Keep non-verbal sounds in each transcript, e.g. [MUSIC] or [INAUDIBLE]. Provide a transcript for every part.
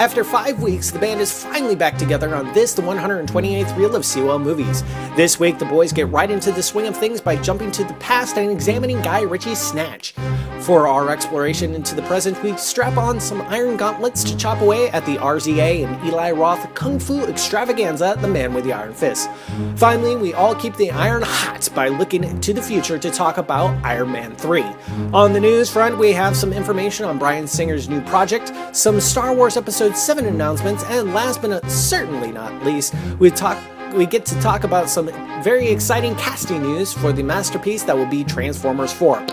After five weeks, the band is finally back together on this, the 128th reel of Seawell movies. This week, the boys get right into the swing of things by jumping to the past and examining Guy Ritchie's Snatch. For our exploration into the present, we strap on some iron gauntlets to chop away at the RZA and Eli Roth Kung Fu extravaganza, The Man with the Iron Fist. Finally, we all keep the iron hot by looking to the future to talk about Iron Man 3. On the news front, we have some information on Bryan Singer's new project, some Star Wars Episode 7 announcements, and last but not, certainly not least, we talk we get to talk about some very exciting casting news for the masterpiece that will be Transformers 4.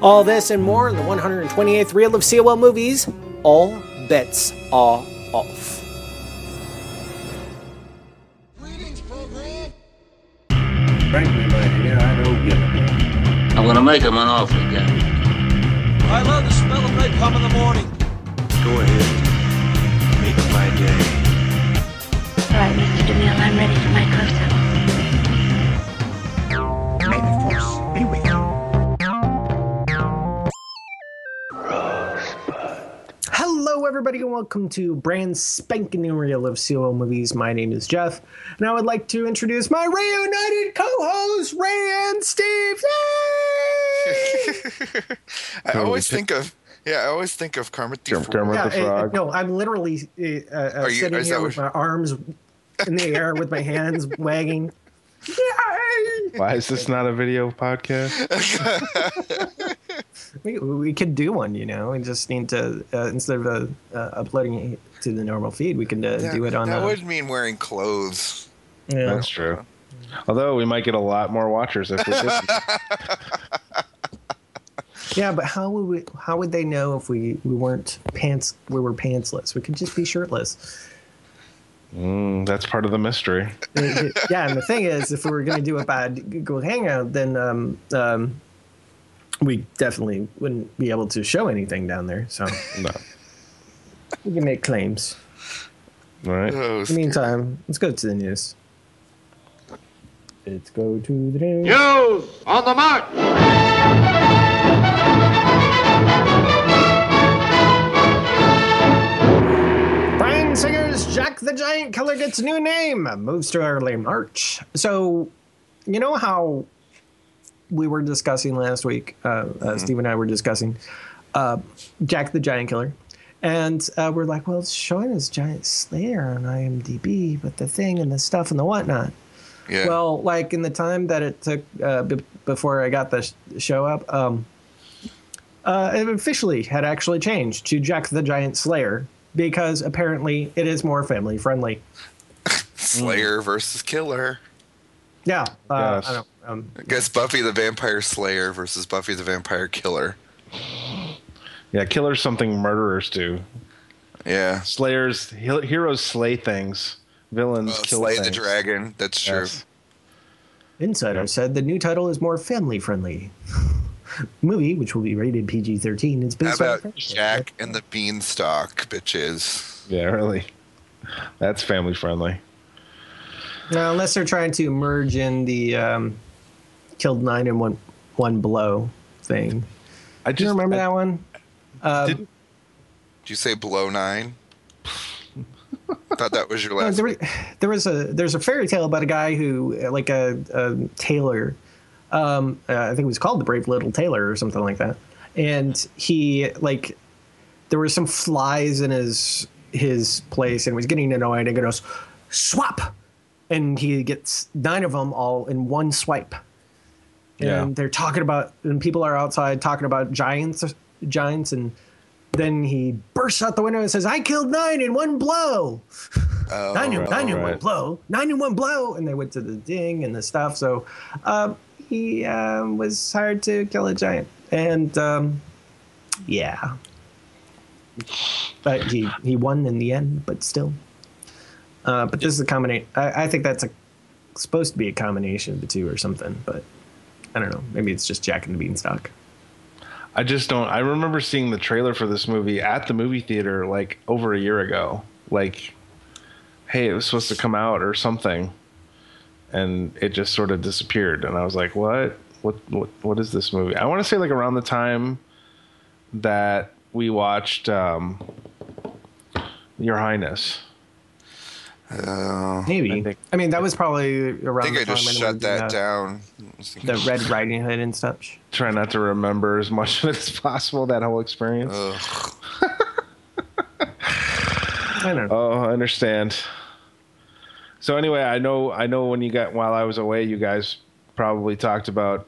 All this and more in the 128th reel of COL movies. All bets are off. Frankly, my dear, I don't give a damn. I'm gonna make him an offer again. I love the smell of napalm in the morning. Go ahead. Make my day. All right, Mr. DeMille, I'm ready for my close-up. May the force be with you. Hello, everybody, and welcome to brand spanking new reel of COL movies. My name is Jeff, and I would like to introduce my reunited co-hosts, Ray and Steve. Yay! [LAUGHS] I always think of yeah, I always think of Kermit the Kermit- Frog. Kermit Yeah, the Frog. no, I'm literally uh, uh, you- sitting here with my what- arms in the air with my hands [LAUGHS] wagging. Yay! Why is this not a video podcast? [LAUGHS] We, we could do one, you know. We just need to uh, instead of uh, uh, uploading it to the normal feed, we can uh, That- do it on. that uh, would mean wearing clothes. yeah. That's true. Although we might get a lot more watchers if we did. [LAUGHS] yeah, but how would we? How would they know if we we weren't pants? We were pantsless. We could just be shirtless. mm, that's part of the mystery. It- it- yeah, and the thing is, if we were going to do a bad Google Hangout, then um, um, we definitely wouldn't be able to show anything down there. So No. we can make claims. All right. Oh, In the meantime, let's go to the news. Let's go to the news. News on the march. Jack the Giant Killer gets a new name, moves to early March. So, you know how we were discussing last week, uh, uh, Steve and I were discussing uh, Jack the Giant Killer. And uh, we're like, well, it's showing as Giant Slayer on IMDb, but the thing and the stuff and the whatnot. yeah. Well, like in the time that it took uh, b- before I got the sh- show up, um, uh, it officially had actually changed to Jack the Giant Slayer because apparently it is more family friendly. Slayer versus Killer. Yeah, uh, Yes. I don't. Um, I guess Buffy the Vampire Slayer versus Buffy the Vampire Killer. Yeah, killers something murderers do. Yeah. Slayers, heroes slay things. Villains Uh, kill Slay things. the Dragon. That's true. Yes. Insider said the new title is more family friendly. Movie, which will be rated PG thirteen, is How based on about Jack and the Beanstalk, bitches? Yeah, really. That's family friendly. Now, unless they're trying to merge in the um, killed nine in one one blow thing. I Do you just remember I- that one? Um, Did- Did you say Blow Nine? I [LAUGHS] thought that was your No, last. there, was, there was a there's a fairy tale about a guy who uh, like a, a tailor um uh, i think it was called the brave little tailor or something like that. And he like there were some flies in his his place and was getting annoyed and goes swap! And he gets nine of them all in one swipe. Yeah. and they're talking about and people are outside talking about giants giants and then he bursts out the window and says i killed nine in one blow. Oh, nine, in, nine in one blow, nine in one blow, and they went to the ding and the stuff. So um, he um, was hired to kill a giant, and um, yeah, but he he won in the end. But still, uh, but this is a combination. I, I think that's a supposed to be a combination of the two or something, but I don't know. Maybe it's just Jack and the Beanstalk. I just don't. I remember seeing the trailer for this movie at the movie theater like over a year ago. Like, hey, it was supposed to come out or something, and it just sort of disappeared. And I was like, what? What? What? What is this movie? I want to say like around the time that we watched um, Your Highness. Uh, Maybe. I I, mean, that was probably I around think the I time just when they shut were doing that down. I was thinking, the Red Riding Hood and such. Try not to remember as much of it as possible. That whole experience. Ugh. [LAUGHS] I don't know. Oh, I understand. So anyway, I know I know when you got while I was away, you guys probably talked about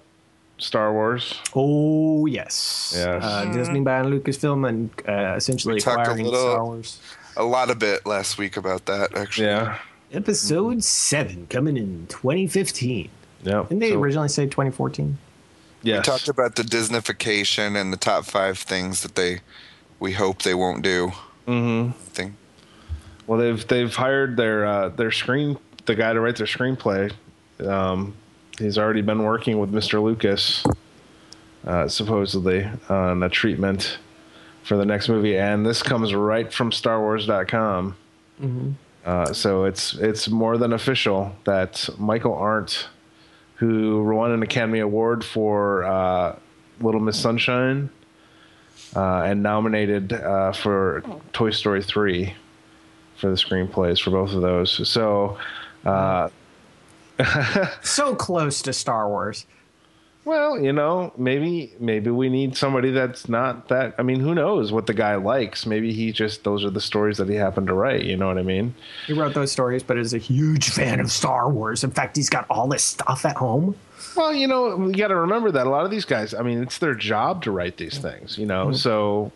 Star Wars. Oh yes, Yes. Uh, Disney buying Lucasfilm and uh, essentially We talked a acquiring little- Star Wars. a lot of bit last week about that, actually. Yeah. Episode seven coming in 2015. Yeah. Didn't they So- originally say 2014? Yes. We talked about the Disneyfication and the top five things that they, we hope they won't do. mm-hmm. Thing. Well, they've they've hired their uh, their screen the guy to write their screenplay. Um, he's already been working with Mr. Lucas, uh, supposedly on a treatment for the next movie, and this comes right from StarWars.com. Uh, so it's it's more than official that Michael Arndt, who won an Academy Award for uh, Little Miss Sunshine, uh, and nominated uh, for Toy Story three for the screenplays for both of those. So, uh, [LAUGHS] So close to Star Wars. well, you know, maybe maybe we need somebody that's not that. I mean, who knows what the guy likes? Maybe he just those are the stories that he happened to write. You know what I mean? He wrote those stories, but is a huge fan of Star Wars. In fact, he's got all this stuff at home. Well, you know, we got to remember that a lot of these guys. I mean, it's their job to write these things. You know, so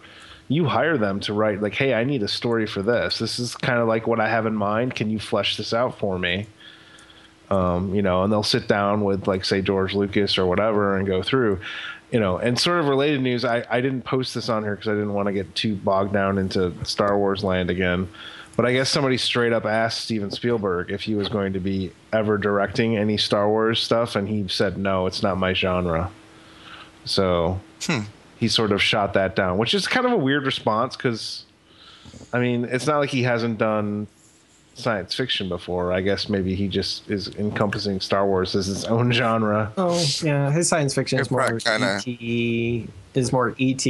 you hire them to write like, hey, I need a story for this. This is kind of like what I have in mind. Can you flesh this out for me? Um, you know, and they'll sit down with like say George Lucas or whatever and go through. You know, and sort of related news. I, I didn't post this on here because I didn't want to get too bogged down into Star Wars land again. But I guess somebody straight up asked Steven Spielberg if he was going to be ever directing any Star Wars stuff, and he said no, it's not my genre. So he sort of shot that down, which is kind of a weird response because, I mean, it's not like he hasn't done science fiction before. I guess maybe he just is encompassing Star Wars as its own genre. Oh yeah, his science fiction is more kinda- ET is more ET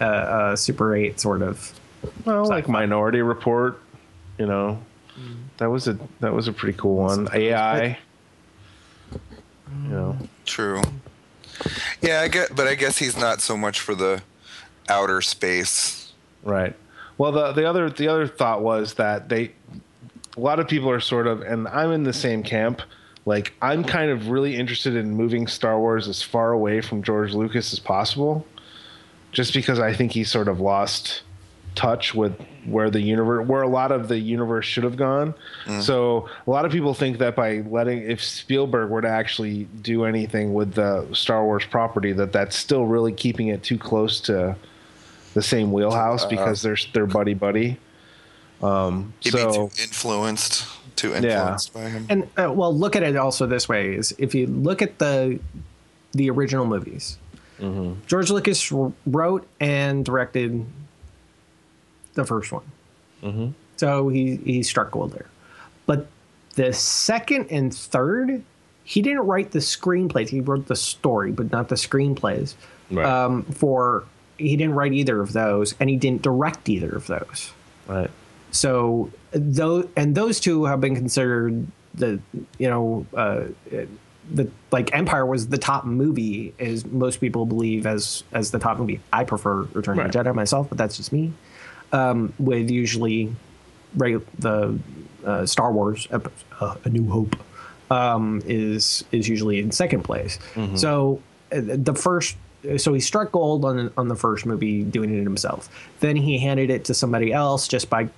uh, uh, Super Eight sort of. Well, like Minority Report, you know, that was a that was a pretty cool one. AI, you know. True. Yeah, I get, but I guess he's not so much for the outer space. Right. Well, the the other the other thought was that they a lot of people are sort of and I'm in the same camp. Like I'm kind of really interested in moving Star Wars as far away from George Lucas as possible. Just because I think he sort of lost touch with where the universe where a lot of the universe should have gone. So a lot of people think that by letting if Spielberg were to actually do anything with the Star Wars property that that's still really keeping it too close to the same wheelhouse because they're they're buddy buddy. Um, He'd be so too influenced, too influenced by him. And uh, well, look at it also this way: is if you look at the the original movies, George Lucas wrote and directed the first one, so he he struck gold there. But the second and third, he didn't write the screenplays. He wrote the story, but not the screenplays. Right. Um, for he didn't write either of those, and he didn't direct either of those. right. So those and those two have been considered the you know uh, the like Empire was the top movie as most people believe as as the top movie. I prefer Return Right. of the Jedi myself, but that's just me. Um, with usually regu- the uh, Star Wars uh, A New Hope um, is is usually in second place. So uh, the first, so he struck gold on on the first movie doing it himself. Then he handed it to somebody else just by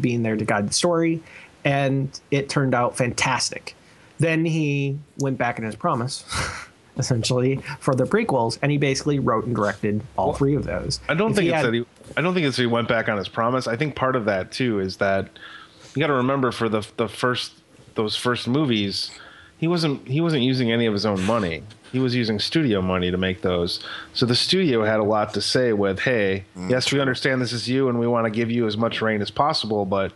being there to guide the story, and it turned out fantastic. Then he went back in his promise. [LAUGHS] Essentially, for the prequels, and he basically wrote and directed all three of those. I don't If think he it's had- that he. I don't think it's that he went back on his promise. I think part of that too is that you got to remember for the the first those first movies, he wasn't he wasn't using any of his own money. He was using studio money to make those. So the studio had a lot to say with, hey, mm. yes, we understand this is you, and we want to give you as much reign as possible, but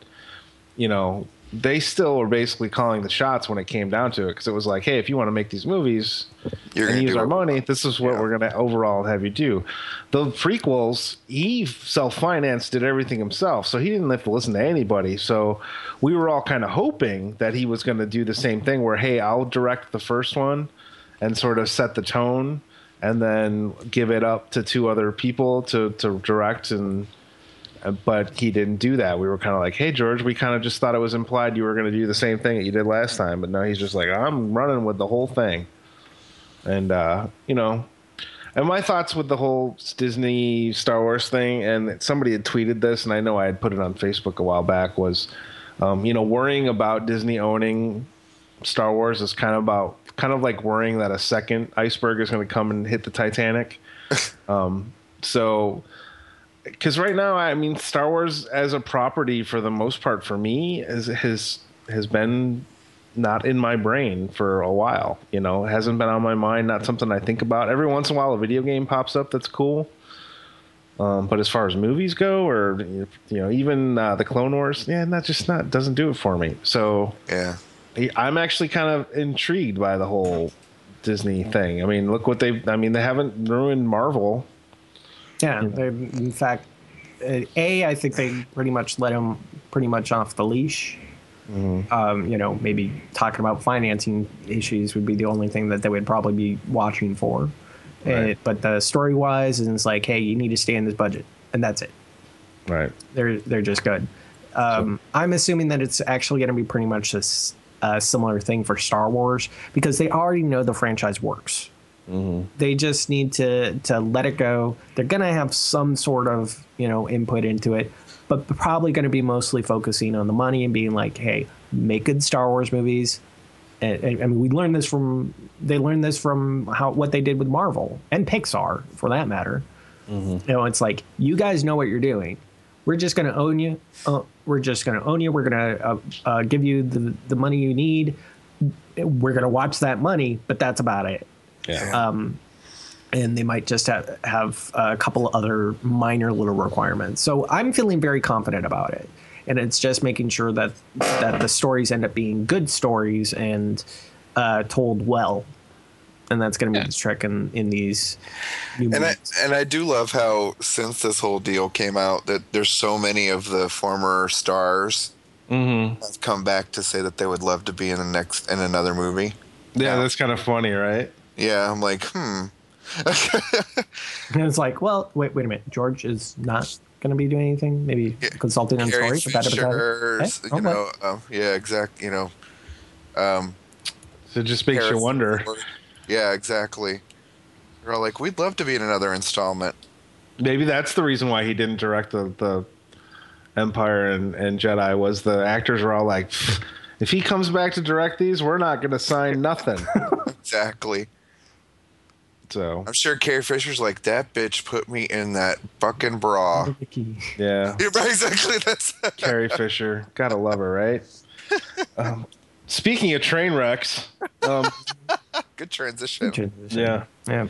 you know they still were basically calling the shots when it came down to it because it was like, hey, if you want to make these movies You're and use our money, this is what Yeah. we're gonna overall have you do. The prequels, he self-financed, did everything himself, so he didn't have to listen to anybody. So we were all kind of hoping that he was going to do the same thing, where hey, I'll direct the first one and sort of set the tone, and then give it up to two other people to to direct and. Uh, But he didn't do that. We were kind of like, "Hey, George, we kind of just thought it was implied you were going to do the same thing that you did last time." But now he's just like, "I'm running with the whole thing." And uh, you know, and my thoughts with the whole Disney Star Wars thing, and somebody had tweeted this, and I know I had put it on Facebook a while back, was, um, you know, worrying about Disney owning Star Wars is kind of about kind of like worrying that a second iceberg is going to come and hit the Titanic. [LAUGHS] um, so, because right now, I mean, Star Wars as a property, for the most part, for me, is, has has been not in my brain for a while. You know, it hasn't been on my mind. Not something I think about. Every once in a while, a video game pops up that's cool. Um, but as far as movies go, or you know, even uh, the Clone Wars, yeah, that just not doesn't do it for me. So Yeah. I'm actually kind of intrigued by the whole Disney thing. I mean, look what they've. I mean, they haven't ruined Marvel. Yeah, they- in fact, uh, a I think they pretty much let him pretty much off the leash. Um, you know, maybe talking about financing issues would be the only thing that they would probably be watching for. Right. Uh, but the story wise, and it's like, hey, you need to stay in this budget, and that's it. Right. They're they're just good. Um, I'm assuming that it's actually going to be pretty much a, a similar thing for Star Wars because they already know the franchise works. They just need to to let it go. They're going to have some sort of you know input into it, but probably going to be mostly focusing on the money and being like, hey, make good Star Wars movies. And, and- mean, we learned this from they learned this from how what they did with Marvel and Pixar, for that matter. You know, it's like you guys know what you're doing. We're just going to own you. Uh, we're just going to own you. We're going to uh, uh, give you the the money you need. We're going to watch that money, but that's about it. Yeah. And they might just have, have a couple other minor little requirements. So I'm feeling very confident about it. And it's just making sure that that the stories end up being good stories and uh, told well. And that's going to be the trick in, in these new And I and I do love how since this whole deal came out that there's so many of the former stars Mm-hmm. have come back to say that they would love to be in the next in another movie. Yeah, that's kind of funny, right? Yeah, I'm like, hmm. [LAUGHS] And it's like, well, wait, wait a minute. George is not going to be doing anything. Maybe Yeah. consulting on Carrie stories. but that- but that- Fisher, Eh? Oh, you what? know, uh, yeah, exact, you know, um, So it just makes you wonder. Yeah, exactly. They're all like, we'd love to be in another installment. Maybe that's the reason why he didn't direct the, the Empire and, and Jedi was the actors were all like, if he comes back to direct these, we're not going to sign nothing. [LAUGHS] Exactly. So I'm sure Carrie Fisher's like, that bitch put me in that fucking bra. yeah, [LAUGHS] Yeah, right, exactly. That's [LAUGHS] Carrie Fisher, gotta love her, right? [LAUGHS] Um, speaking of train wrecks, um, good transition. yeah. Yeah.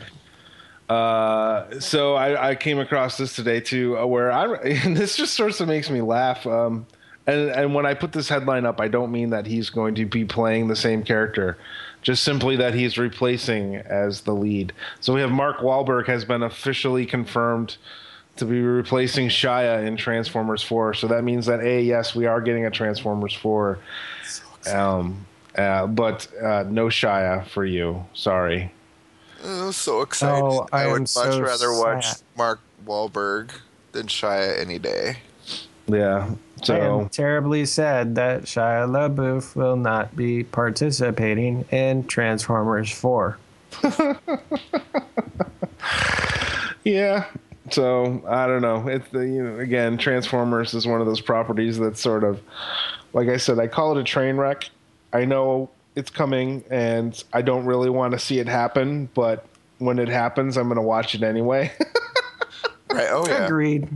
Uh, so I, I came across this today too, uh, where I and this just sort of makes me laugh. Um, and and when I put this headline up, I don't mean that he's going to be playing the same character, just simply that he's replacing as the lead. So we have Mark Wahlberg has been officially confirmed to be replacing Shia in Transformers Four. So that means that a yes, we are getting a Transformers Four. Um, uh, but uh, no Shia for you. Sorry. Oh, so excited. Oh, I I, would much so rather watch. Mark Wahlberg than Shia any day. Yeah. I So am terribly sad that Shia LaBeouf will not be participating in Transformers 4. [LAUGHS] Yeah. So I don't know. It's the you know again Transformers is one of those properties that sort of, like I said, I call it a train wreck. I know it's coming, and I don't really want to see it happen, but when it happens, I'm going to watch it anyway. [LAUGHS] Right. Oh yeah. Agreed.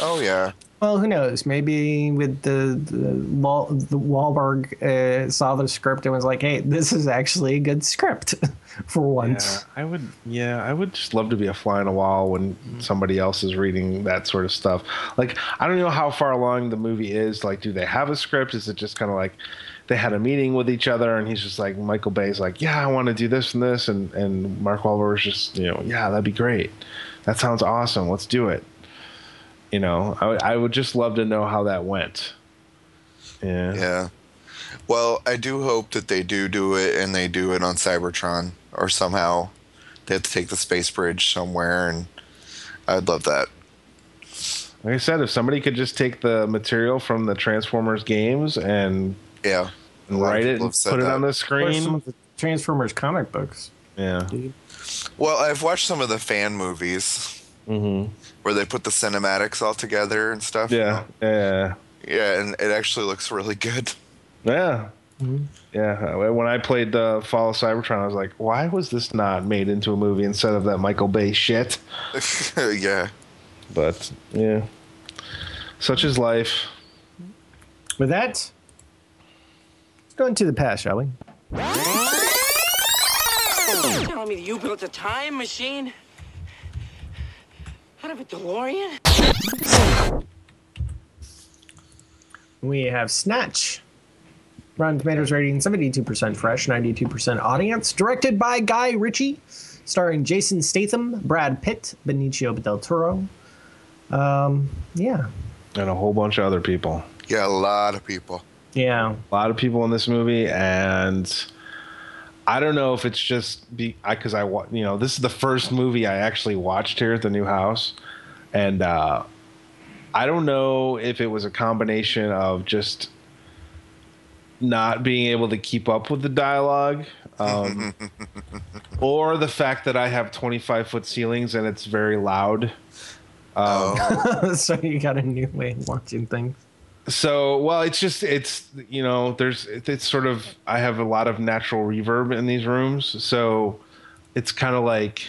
Oh yeah. Well, who knows? Maybe with the the, Wal, the Wahlberg uh, saw the script and was like, "Hey, this is actually a good script [LAUGHS] for Yeah, once." I would. Yeah, I would just love to be a fly on a wall when somebody else is reading that sort of stuff. Like, I don't know how far along the movie is. Like, do they have a script? Is it just kind of like they had a meeting with each other, and he's just like Michael Bay's like, "Yeah, I want to do this and this," and and Mark Wahlberg's just, you know, "Yeah, that'd be great. That sounds awesome. Let's do it." You know, I, would- I would just love to know how that went. Yeah. Yeah. Well, I do hope that they do do it and they do it on Cybertron or somehow they have to take the space bridge somewhere and I'd love that. Like I said, if somebody could just take the material from the Transformers games and Yeah. and A lot of write it and have said put it that. on the Or some of screen. the Transformers comic books. Yeah. Well, I've watched some of the fan movies Mm-hmm. Where they put the cinematics all together and stuff. Yeah. Yeah. Yeah, and it actually looks really good. Yeah. Mm-hmm. Yeah. Uh, when I played the Fall of Cybertron, I was like, why was this not made into a movie instead of that Michael Bay shit? [LAUGHS] yeah. But yeah. Such is life. With that, let's go into the past, shall we? telling me that you built a time machine out of a DeLorean? We have Snatch. Rotten Tomatoes rating 72% fresh, 92% audience. Directed by Guy Ritchie. Starring Jason Statham, Brad Pitt, Benicio del Toro. Um, yeah. And a whole bunch of other people. Yeah, a lot of people. Yeah. a lot of people in this movie and i don't know if it's just be because I, wa- you know this is the first movie i actually watched here at the new house. And uh i don't know if it was a combination of just not being able to keep up with the dialogue um, [LAUGHS] or the fact that i have 25 foot ceilings and it's very loud. Oh, [LAUGHS] so you got a new way of watching things. So well it's just it's you know there's it's sort of i have a lot of natural reverb in these rooms so it's kind of like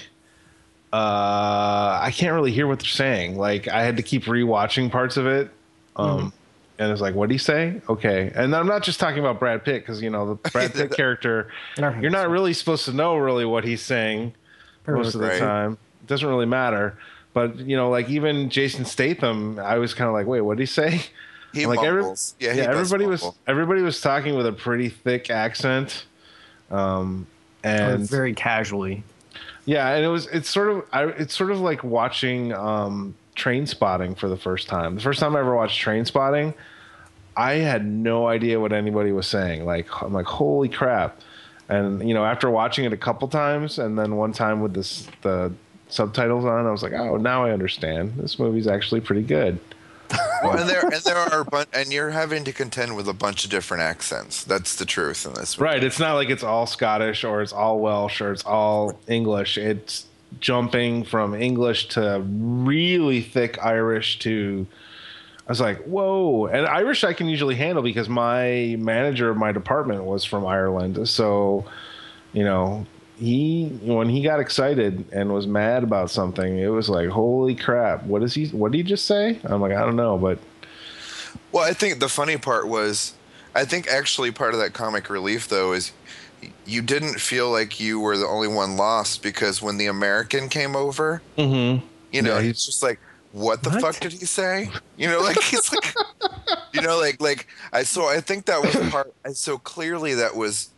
uh i can't really hear what they're saying like i had to keep rewatching parts of it um and it's like what do you say okay and i'm not just talking about brad pitt because you know the brad pitt [LAUGHS] character you're not really supposed to know really what he's saying most of the Right. time. It doesn't really matter. But you know, like even Jason Statham, I was kind of like, wait, what did he say? [LAUGHS] He like every- mumbles. yeah, he does everybody was everybody was talking with a pretty thick accent. Um, Or and very casually. yeah, and it was it's sort of I, it's sort of like watching um, Trainspotting for the first time. The first time I ever watched Trainspotting, I had no idea what anybody was saying. Like I'm like, holy crap! And you know, after watching it a couple times, and then one time with this the subtitles on, I was like, oh, now I understand. This movie's actually pretty good. Well, and there and there are a bunch, and you're having to contend with a bunch of different accents. That's the truth in this. Right. It's not like it's all Scottish or it's all Welsh or it's all English. It's jumping from English to really thick Irish to. I was like, whoa. And Irish I can usually handle because my manager of my department was from Ireland. So, you know, he when he got excited and was mad about something, it was like, holy crap, what is he what did he just say? I'm like, I don't know, but Well, I think the funny part was, I think actually part of that comic relief though is you didn't feel like you were the only one lost because when the American came over, mm-hmm. you know, Yeah, he's he's- just like, "What the What? fuck did he say?" You know, like he's like, [LAUGHS] you know, like like I so I think that was part. and So clearly that was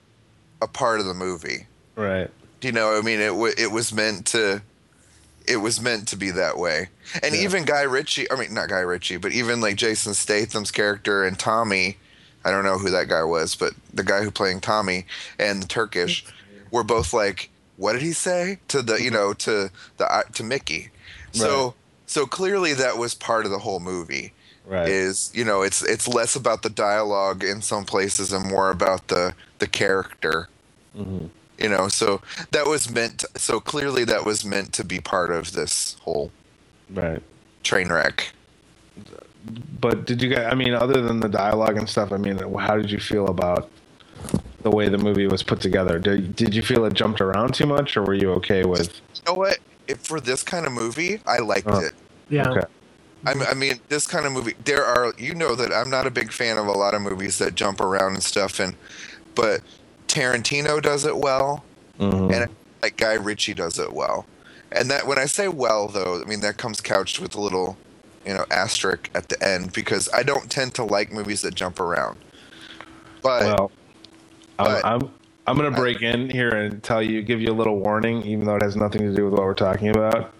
a part of the movie. Right. Do you know, I mean, it w- it was meant to. It was meant to be that way, and even Guy Ritchie. I mean, not Guy Ritchie, but even like Jason Statham's character and Tommy. I don't know who that guy was, but the guy who playing Tommy and the Turkish [LAUGHS] were both like, "What did he say?" to the you know to the uh, to Mickey. So Right. so clearly that was part of the whole movie. Right. Is you know it's it's less about the dialogue in some places and more about the the character Mm-hmm. You know so that was meant so clearly that was meant to be part of this whole Right. train wreck But did you guys? I mean, other than the dialogue and stuff, I mean, how did you feel about the way the movie was put together? Did Did you feel it jumped around too much, or were you okay with? you know what if for this kind of movie i liked Oh. it Yeah. Okay. I mean, I mean, this kind of movie. There are, you know, that I'm not a big fan of a lot of movies that jump around and stuff, and but Tarantino does it well, and like Guy Ritchie does it well. And that when I say well, though, I mean that comes couched with a little, you know, asterisk at the end because I don't tend to like movies that jump around. But Well, but- I'm, I'm I'm gonna break in here and tell you, give you a little warning, even though it has nothing to do with what we're talking about.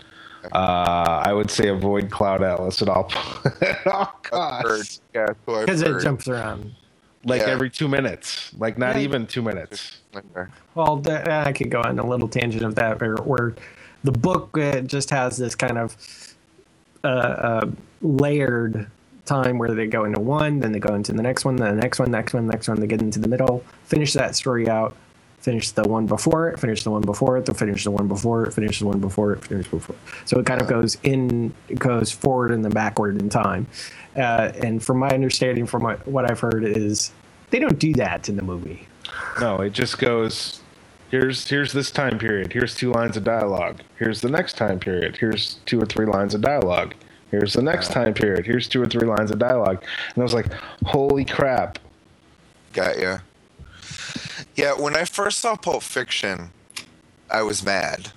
Uh, I would say avoid Cloud Atlas at all, [LAUGHS] at all I've costs. yeah, Because it jumps around. Like Yeah. every two minutes, like not Yeah. even two minutes. Well, I could go on a little tangent of that, where, where the book uh, just has this kind of uh, uh, layered time where they go into one, then they go into the next one, then the next one, next one, next one. They get into the middle, finish that story out, finish the one before it, finish the one before it, then finish the one before it, finish the one before it, finish before. So it kind of goes in, it goes forward and then backward in time. Uh, and from my understanding, from what, what I've heard, is they don't do that in the movie. No, it just goes. Here's here's this time period. Here's two lines of dialogue. Here's the next time period. Here's two or three lines of dialogue. Here's the next time period. Here's two or three lines of dialogue. And I was like, holy crap. Got ya. Yeah, when I first saw Pulp Fiction, I was mad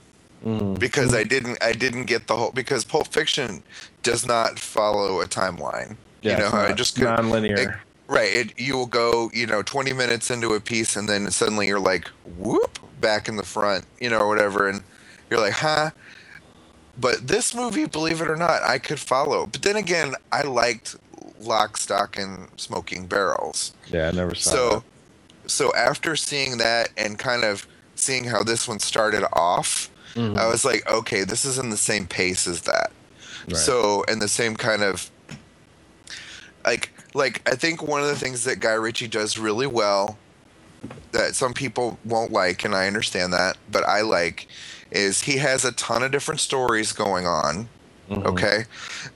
mm. because I didn't I didn't get the whole because Pulp Fiction does not follow a timeline. Yeah, you know, it's I just couldn't- non-linear. Right. It, you will go, you know, 20 minutes into a piece and then suddenly you're like, whoop, back in the front, you know, or whatever, and you're like, huh. But this movie, believe it or not, I could follow. But then again, I liked Lock, Stock, and Smoking Barrels. Yeah, I never saw So, so after seeing that and kind of seeing how this one started off, mm-hmm. I was like, okay, this is in the same pace as that. Right. So, and the same kind of like, like I think one of the things that Guy Ritchie does really well that some people won't like, and I understand that, but I like, is he has a ton of different stories going on. Mm-hmm. Okay,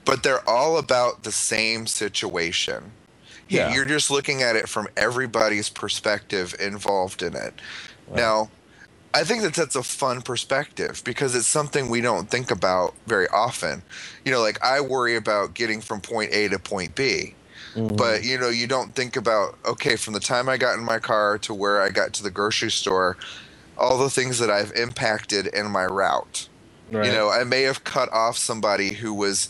but they're all about the same situation. Yeah. You're just looking at it from everybody's perspective involved in it. Now, I think that that's a fun perspective because it's something we don't think about very often. You know, like I worry about getting from point A to point B. But mm-hmm. you know, you don't think about okay, from the time I got in my car to where I got to the grocery store, all the things that I've impacted in my route. Right. You know, I may have cut off somebody who was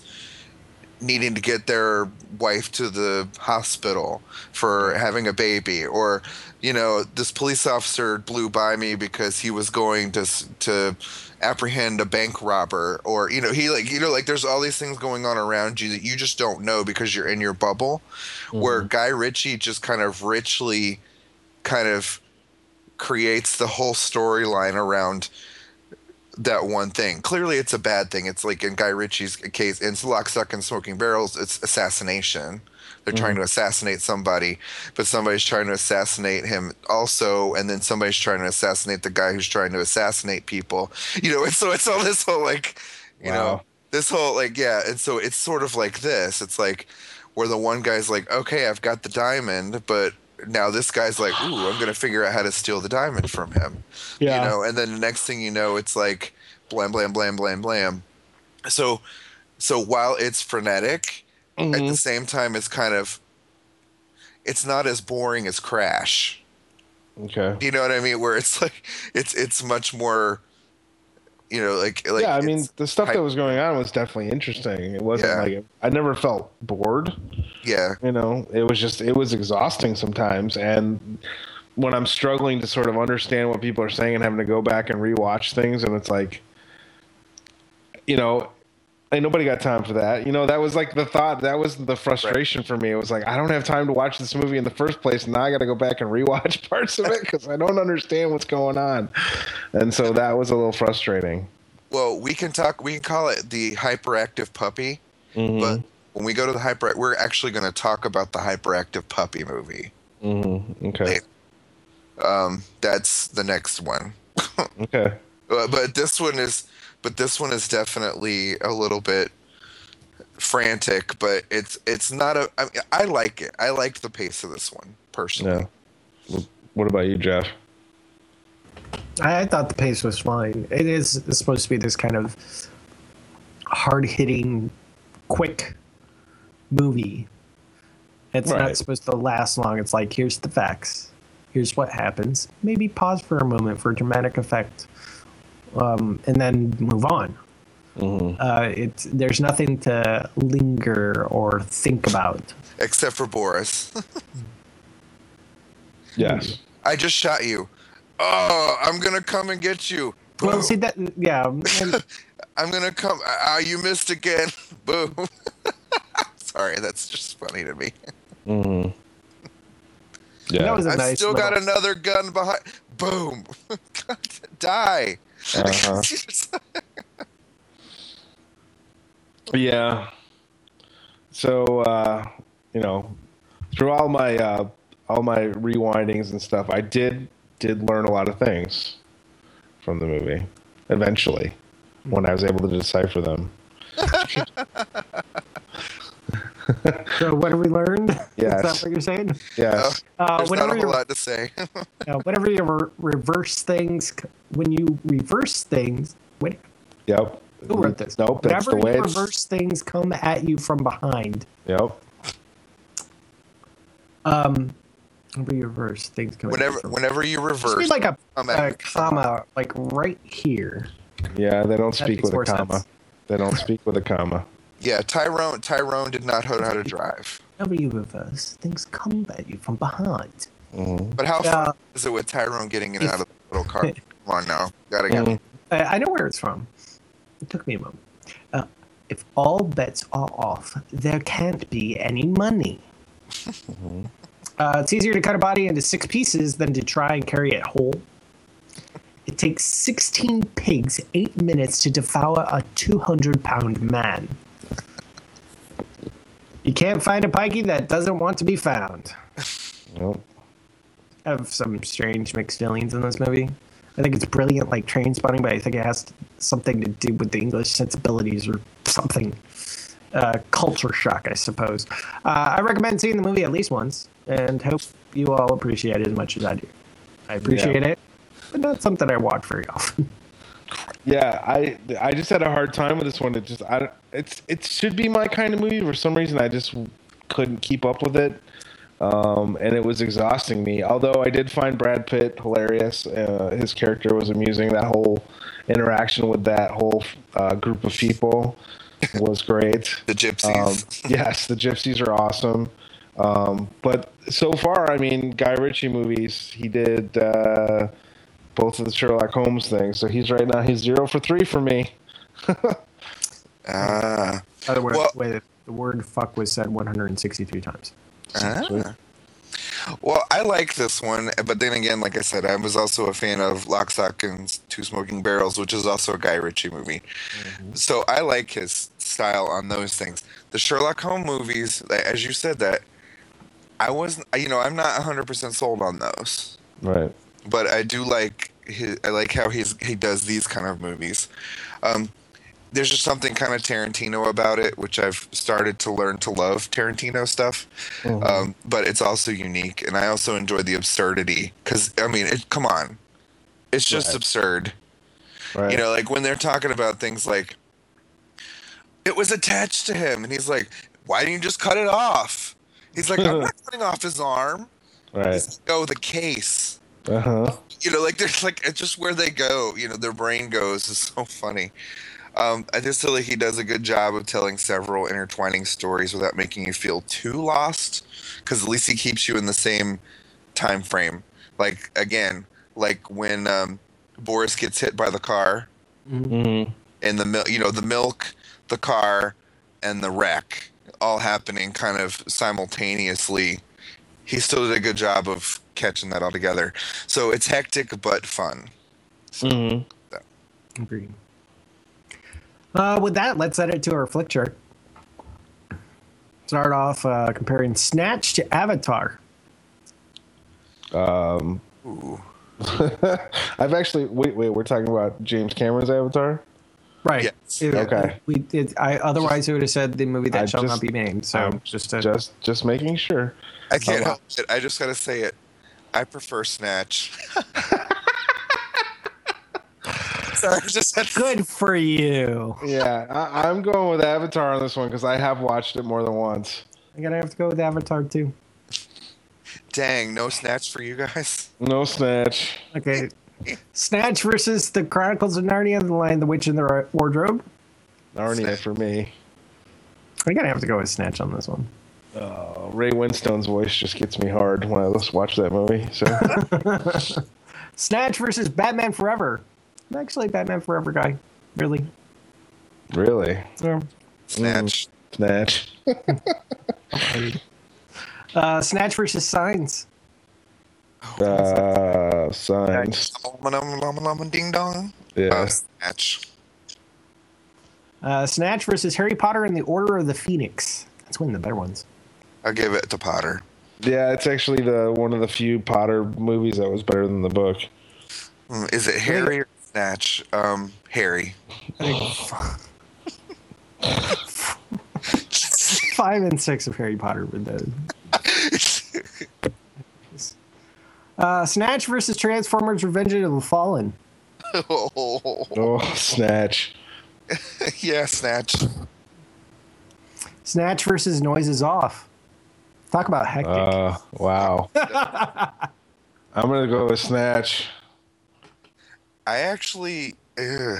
needing to get their wife to the hospital for having a baby or you know this police officer blew by me because he was going to to apprehend a bank robber or you know he like you know like there's all these things going on around you that you just don't know because you're in your bubble where mm-hmm. Guy Ritchie just kind of richly kind of creates the whole storyline around that one thing. Clearly, it's a bad thing. It's like in Guy Ritchie's case, in Lock, Stock, and Smoking Barrels, it's assassination. They're trying mm. to assassinate somebody, but somebody's trying to assassinate him also, and then somebody's trying to assassinate the guy who's trying to assassinate people. You know, and [LAUGHS] so it's all this whole like, you know, this whole like yeah, and so it's sort of like this. It's like where the one guy's like, okay, I've got the diamond, but now this guy's like, ooh, I'm gonna figure out how to steal the diamond from him Yeah. you know and then the next thing you know it's like blam blam blam blam blam so so while it's frenetic at the mm-hmm. same time it's kind of it's not as boring as crash Okay. you know what i mean where it's [LAUGHS] like it's it's much more you know like like yeah, I mean, the stuff that was going on was definitely interesting. It wasn't Yeah. like I never felt bored. yeah You know, it was just it was exhausting sometimes, and when I'm struggling to sort of understand what people are saying and having to go back and rewatch things, and it's like, you know, ain't nobody got time for that. You know, that was like the thought. That was the frustration for me. It was like I don't have time to watch this movie in the first place, and now I got to go back and rewatch [LAUGHS] parts of it because I don't understand what's going on, and so that was a little frustrating. well we can talk we can call it the hyperactive puppy Mm-hmm. but when we go to the hyper we're actually going to talk about the hyperactive puppy movie Okay. um that's the next one [LAUGHS] Okay. But this one is but this one is definitely a little bit frantic but it's it's not a I, mean, I like it i liked the pace of this one personally Yeah. What about you, Jeff? I, I thought the pace was fine. It is it's supposed to be this kind of hard hitting, quick movie. It's Right. not supposed to last long. It's like here's the facts, here's what happens. Maybe pause for a moment for dramatic effect, um, and then move on. Uh, it's there's nothing to linger or think about. Except for Boris. [LAUGHS] Yes. I just shot you. Oh, I'm gonna come and get you. Boom. Well, see that, yeah, [LAUGHS] I'm gonna come. Ah, you missed again. [LAUGHS] Boom. Sorry, that's just funny to me. Yeah. that was a I nice. still got another gun behind. Boom. God, Die. Uh-huh. [LAUGHS] Yeah. So uh, you know, through all my uh, all my rewindings and stuff, I did did learn a lot of things from the movie. Eventually, when I was able to decipher them. [LAUGHS] [LAUGHS] So what have we learned? Yes. Is that what you're saying? Yes. Uh, There's not whenever a whole you lot to say. [LAUGHS] uh, whenever you re- reverse things, when you reverse things, wait, Yep. who wrote this? Nope. That's Whenever the way. you It's, reverse things come at you from behind. yep. Whenever you reverse things come. whenever, at you from whenever you Just reverse, need like a, come at a you. comma, like right here. Yeah. They don't That speak with a comma. sense. They don't speak with a comma. Yeah, Tyrone. Tyrone did not know how to drive. You reverse, things come at you from behind. But how fun is it with Tyrone getting in and out of the little car? [LAUGHS] Come on now, gotta get. Mhm. I, I know where it's from. It took me a moment. Uh, if all bets are off, there can't be any money. uh, it's easier to cut a body into six pieces than to try and carry it whole. It takes 16 pigs eight minutes to devour a 200 pound man. You can't find a pikey that doesn't want to be found. [LAUGHS] Yep. I have some strange mixed feelings in this movie. I think it's brilliant, like Trainspotting, but I think it has something to do with the English sensibilities or something. Uh, culture shock, I suppose. Uh, I recommend seeing the movie at least once, and hope you all appreciate it as much as I do. I appreciate it, but not something I watch very often. [LAUGHS] Yeah, I I just had a hard time with this one. It just I don't- it's it should be my kind of movie. For some reason, I just couldn't keep up with it, um, and it was exhausting me. Although I did find Brad Pitt hilarious. Uh, his character was amusing. That whole interaction with that whole uh, group of people was great. [LAUGHS] The gypsies. Um, yes, the Gypsies are awesome. Um, but so far, I mean, Guy Ritchie movies, he did uh, both of the Sherlock Holmes things. So he's right now, he's zero for three for me. [LAUGHS] Ah. By the way, Well- wait, the word "fuck" was said 163 times. Ah. Well, I like this one, but then again, like I said, I was also a fan of Lock, Stock, and Two Smoking Barrels, which is also a Guy Ritchie movie. So I like his style on those things. The Sherlock Holmes movies, as you said, that I wasn't, you know, I'm not 100% sold on those, Right. But I do like his, I like how he's he does these kind of movies. Um, there's just something kind of Tarantino about it, which I've started to learn to love Tarantino stuff. Um, but it's also unique, and I also enjoy the absurdity because I mean, it, come on, it's just Right. absurd. Right. You know, like when they're talking about things like it was attached to him, and he's like, "Why didn't you just cut it off?" He's like, "I'm [LAUGHS] not cutting off his arm." right. He's like, "Oh, the case." Uh huh. you know, like there's like it's just where they go. You know, their brain goes is so funny. Um, I just feel like he does a good job of telling several intertwining stories without making you feel too lost, because at least he keeps you in the same time frame. Like again, like when um, Boris gets hit by the car, Mm-hmm. and the milk, you know, the milk, the car, and the wreck all happening kind of simultaneously. He still did a good job of catching that all together. So it's hectic but fun. Mm-hmm. Agreed. Uh, with that, let's add it to our flick chart. Start off uh, comparing Snatch to Avatar. Um, [LAUGHS] I've actually wait wait. We're talking about James Cameron's Avatar. Right. Yes. It- Okay. We did. I otherwise it would have said the movie that I shall just- not be named. So I'm just to, Just just making sure. I can't Oh, wow. help it. I just gotta say it. I prefer Snatch. [LAUGHS] Sorry, just had Good for you. Yeah, I, I'm going with Avatar on this one because I have watched it more than once. I'm gonna have to go with Avatar too. Dang, no snatch for you guys. No snatch. Okay. Snatch versus the Chronicles of Narnia, The Lion, the Witch, and the Wardrobe. Narnia for me. I'm gonna have to go with Snatch on this one. Uh, Ray Winstone's voice just gets me hard when I just watch that movie. So [LAUGHS] Snatch versus Batman Forever. I'm actually a Batman Forever guy. Really. really, Yeah. Snatch. snatch. [LAUGHS] Uh, Snatch versus Signs. Uh, signs. Ding dong. Yeah. Uh, snatch. Uh, Snatch versus Harry Potter and the Order of the Phoenix. That's one of the better ones. I'll give it to Potter. Yeah, it's actually the one of the few Potter movies that was better than the book. Hmm, Is it Harry or Snatch? Um, Harry. Five and six of Harry Potter were the. [LAUGHS] Uh, Snatch versus Transformers: Revenge of the Fallen. Oh, snatch. [LAUGHS] yeah, Snatch. Snatch versus Noises Off. Talk about hectic. Uh, wow. [LAUGHS] I'm gonna go with snatch. I actually, ugh.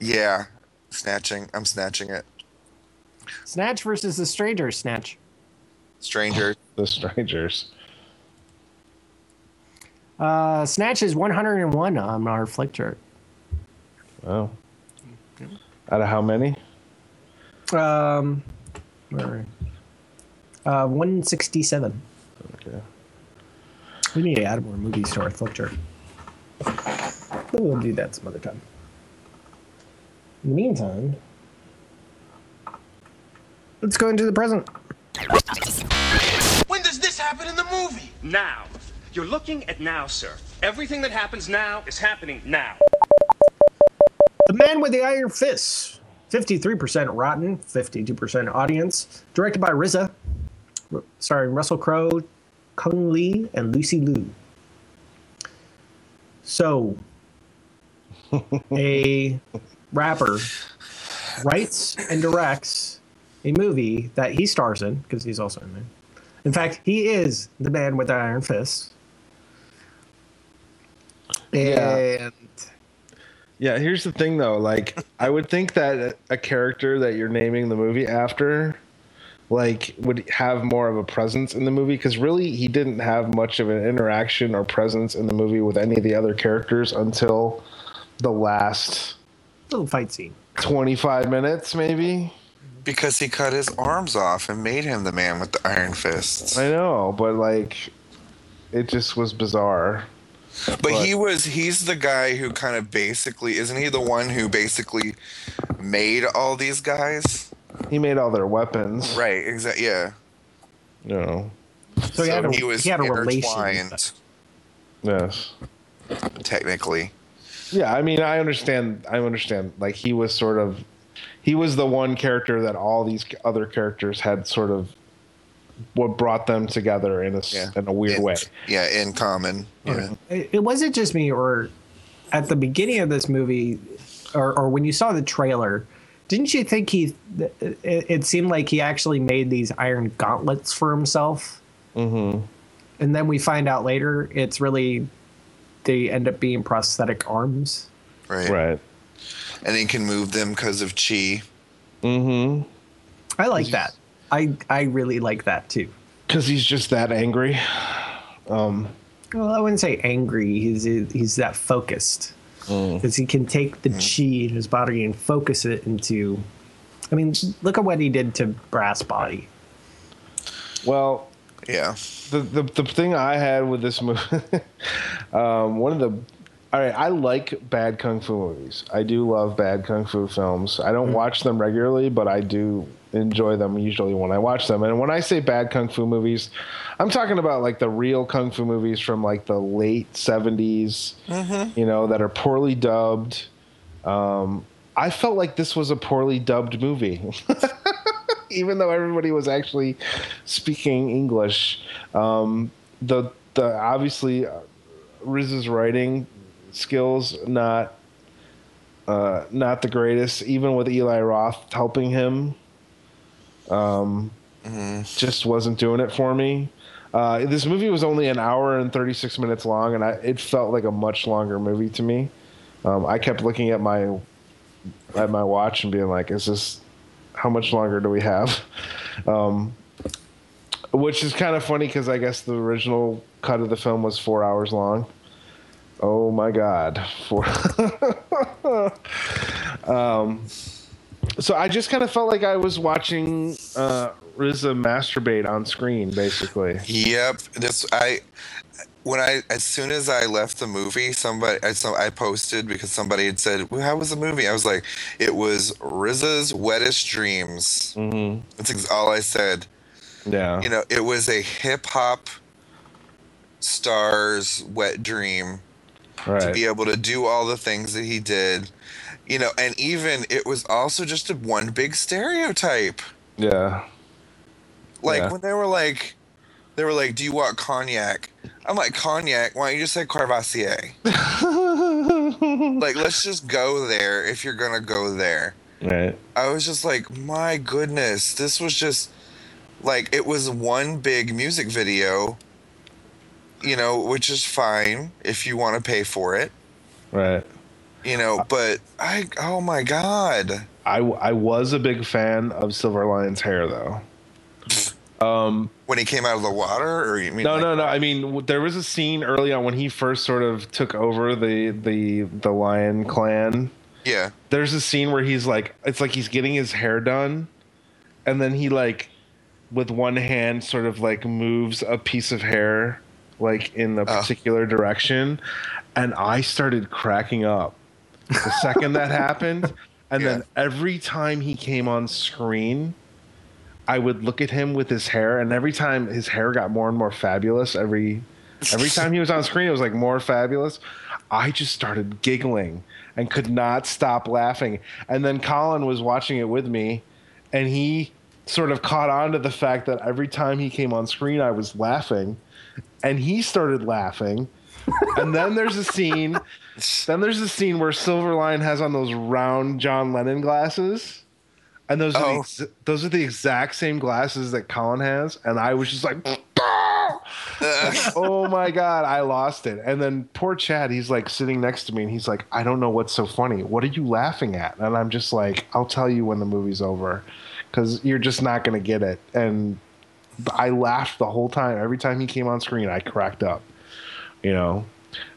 yeah, snatching. I'm snatching it. Snatch versus The Stranger. Snatch. Stranger. [LAUGHS] The strangers. Uh, Snatch is 101 on our flick chart. Oh. Out of how many? Um, where are we? Uh, 167. Okay. We need to add more movies to our flick chart. But we'll do that some other time. In the meantime, let's go into the present. When does this happen in the movie? Now. You're looking at now, sir. Everything that happens now is happening now. The Man with the Iron Fist. 53% rotten, 52% audience. Directed by RZA. Starring Russell Crowe, Cung Le, and Lucy Liu. So, a rapper writes and directs a movie that he stars in, because he's also in there. In fact, he is the man with the iron fist. Yeah. Yeah, here's the thing though. Like, I would think that a character that you're naming the movie after, like, would have more of a presence in the movie because really he didn't have much of an interaction or presence in the movie with any of the other characters until the last little fight scene. 25 minutes, maybe. Because he cut his arms off and made him the man with the iron fists. I know, but like, it just was bizarre. But he was he's the guy who kind of basically isn't he the one who basically made all these guys? He made all their weapons. Right, exactly yeah. You know. So he had a- he was he had a relation intertwined, Yes. technically. Yeah, I mean, I understand. I understand. Like he was sort of, he was the one character that all these other characters had sort of, what brought them together in a s- Yeah. in a weird In- way. Yeah, in common. Yeah. it, it wasn't just me or at the beginning of this movie or, or when you saw the trailer didn't you think he it, it seemed like he actually made these iron gauntlets for himself Mm-hmm. and then we find out later it's really they end up being prosthetic arms Right. Right. And he can move them because of chi. Mm-hmm. i like that i i really like that too Because he's just that angry. Um. well i wouldn't say angry he's he's that focused mm. because he can take the chi in his body and focus it into i mean look at what he did to brass body Well, Yeah. the, the the thing I had with this movie, [LAUGHS] um, one of the, all right, I like bad kung fu movies. I do love bad kung fu films. I don't watch them regularly, but I do enjoy them usually when I watch them. And when I say bad kung fu movies, I'm talking about like the real kung fu movies from like the late 70s, you know, that are poorly dubbed. Um, I felt like this was a poorly dubbed movie. [LAUGHS] even though everybody was actually speaking English. Um, the the obviously uh, RZA's writing skills not uh, not the greatest, even with Eli Roth helping him. Um, just wasn't doing it for me. Uh, this movie was only an hour and 36 minutes long, and I, it felt like a much longer movie to me. Um, I kept looking at my at my watch and being like, "Is this how much longer do we have?" [LAUGHS] Um, which is kind of funny because I guess the original cut of the film was four hours long. Oh my god, four. [LAUGHS] um, so I just kind of felt like I was watching uh, RZA masturbate on screen, basically. Yep. This I when I as soon as I left the movie, somebody I so I posted because somebody had said, well, "How was the movie?" I was like, "It was RZA's wettest dreams." Mm-hmm. That's all I said. Yeah. You know, it was a hip hop star's wet dream to be able to do all the things that he did. You know, and even it was also just a one big stereotype. yeah. Like Yeah. when they were like, they were like, "Do you want cognac?" I'm like, "Cognac? Why don't you just say Courvoisier?" like, let's just go there if you're gonna go there. Right. I was just like, my goodness, this was just like it was one big music video. You know, which is fine if you want to pay for it. Right. You know, but I, oh my god, I, I was a big fan of Silver Lion's hair, though. Um, when he came out of the water, or you mean no, like- no, no. I mean, there was a scene early on when he first sort of took over the the the Lion Clan. yeah, There's a scene where he's like, it's like he's getting his hair done, and then he like, with one hand, sort of like moves a piece of hair, like in a Oh. particular direction, and I started cracking up the second that [LAUGHS] happened, and then every time he came on screen. I would look at him with his hair, and every time his hair got more and more fabulous, every every time he was on screen, it was like more fabulous. I just started giggling and could not stop laughing. And then Colin was watching it with me, and he sort of caught on to the fact that every time he came on screen, I was laughing, and he started laughing. and then there's a scene. Then there's a scene where Silver Lion has on those round John Lennon glasses. And those are the Oh. ex- those are the exact same glasses that Colin has, and I was just like, [LAUGHS] [LAUGHS] "Oh my god, I lost it!" And then poor Chad, he's like sitting next to me, and he's like, "I don't know what's so funny. What are you laughing at?" And I'm just like, "I'll tell you when the movie's over, because you're just not gonna get it." And I laughed the whole time. Every time he came on screen, I cracked up. You know,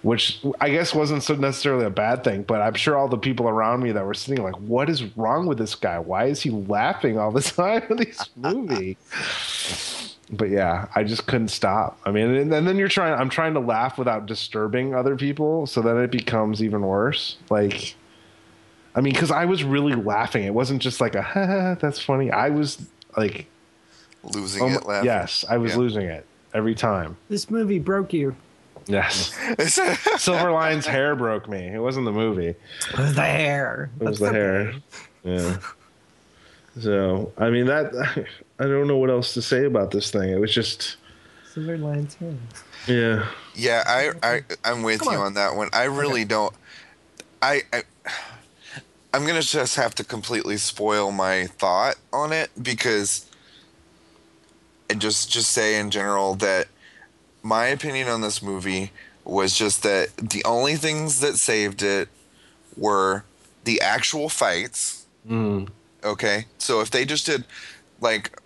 which I guess wasn't so necessarily a bad thing, but I'm sure all the people around me that were sitting like, "What is wrong with this guy? Why is he laughing all the [LAUGHS] time in this movie?" but yeah, I just couldn't stop. I mean, and, then you're trying. I'm trying to laugh without disturbing other people, so then it becomes even worse. Like, I mean, because I was really laughing. It wasn't just like a [LAUGHS] "Ha, ha, that's funny. I was like, losing oh it, laughing. yes, I was Yeah. losing it every time. This movie broke you. Yes. [LAUGHS] Silver Lion's hair broke me. It wasn't the movie. Was The hair. It was the hair. Yeah. So I mean that I don't know what else to say about this thing. It was just Silver Lion's hair. yeah. Yeah, I, I I'm with Come you on. on that one. I really don't. I, I I'm gonna just have to completely spoil my thought on it because, and just just say in general that my opinion on this movie was just that the only things that saved it were the actual fights. Mm. Okay, so if they just did like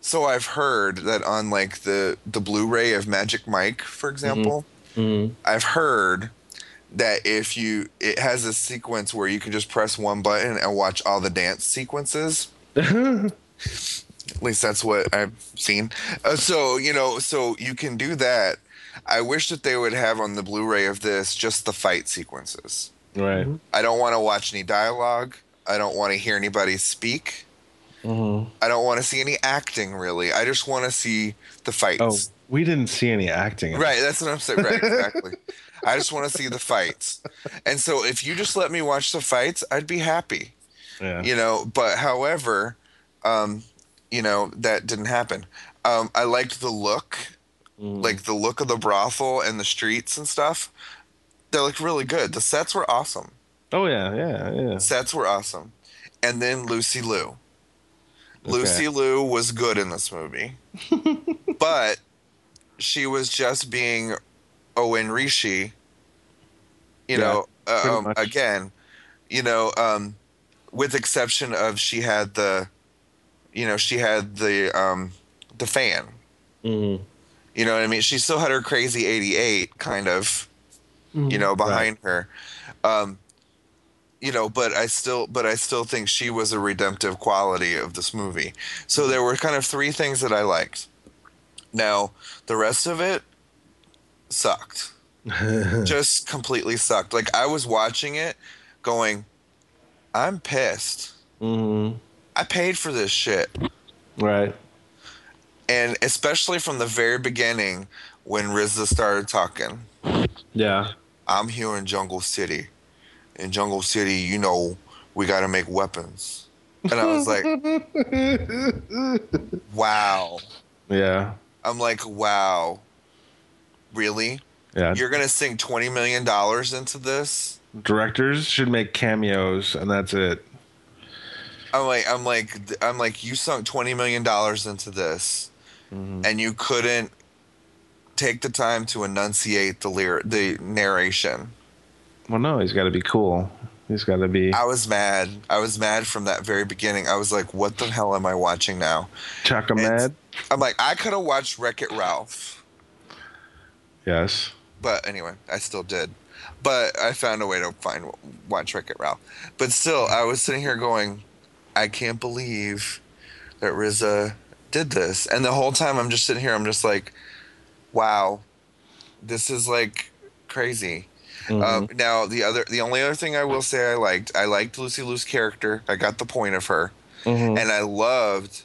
so I've heard that on like the the Blu-ray of Magic Mike, for example, Mm. I've heard that if you it has a sequence where you can just press one button and watch all the dance sequences. [LAUGHS] At least that's what I've seen. Uh, so you know, so you can do that. I wish that they would have on the Blu-ray of this just the fight sequences. Right. I don't want to watch any dialogue. I don't want to hear anybody speak. Mhm. I don't want to see any acting really. I just want to see the fights. Oh, we didn't see any acting. Right, that's what I'm saying. Right, exactly. [LAUGHS] I just want to see the fights. And so if you just let me watch the fights, I'd be happy. Yeah. You know, but however, um, you know, that didn't happen. Um, I liked the look, Mm. like the look of the brothel and the streets and stuff. They looked really good. The sets were awesome. Oh yeah, yeah, yeah. Sets were awesome. And then Lucy Liu. Lucy Liu was good in this movie. [LAUGHS] but she was just being O-Ren Ishii. You Yeah, know, uh, um, again, you know, um, with exception of she had the, you know, she had the um, the fan. Mhm. You know what I mean? She still had her crazy 88 kind of, you know, behind her. Um, you know, but I still but I still think she was a redemptive quality of this movie. So there were kind of three things that I liked. Now, the rest of it sucked. [LAUGHS] Just completely sucked. Like I was watching it going I'm pissed. Mhm. I paid for this shit. Right. And especially from the very beginning when RZA started talking. Yeah. I'm here in Jungle City. In Jungle City, you know, we got to make weapons. And I was like, [LAUGHS] wow. Yeah. I'm like, wow. Really? Yeah. You're going to sink $20 million into this? Directors should make cameos, and that's it. I'm like, I'm like, I'm like, you sunk $20 million into this mm-hmm. and you couldn't take the time to enunciate the lyric, the narration. Well, no, he's got to be cool. He's got to be I was mad. I was mad from that very beginning. I was like, what the hell am I watching now? Chaka And Mad. I'm like, I could have watched Wreck It Ralph, Yes. but anyway, I still did. But I found a way to find watch Wreck It Ralph. But still, I was sitting here going, I can't believe that RZA did this. And the whole time, I'm just sitting here, I'm just like, wow, this is like crazy. Um, now the other, the only other thing I will say I liked, I liked Lucy Liu's character. I got the point of her, Mhm. and I loved,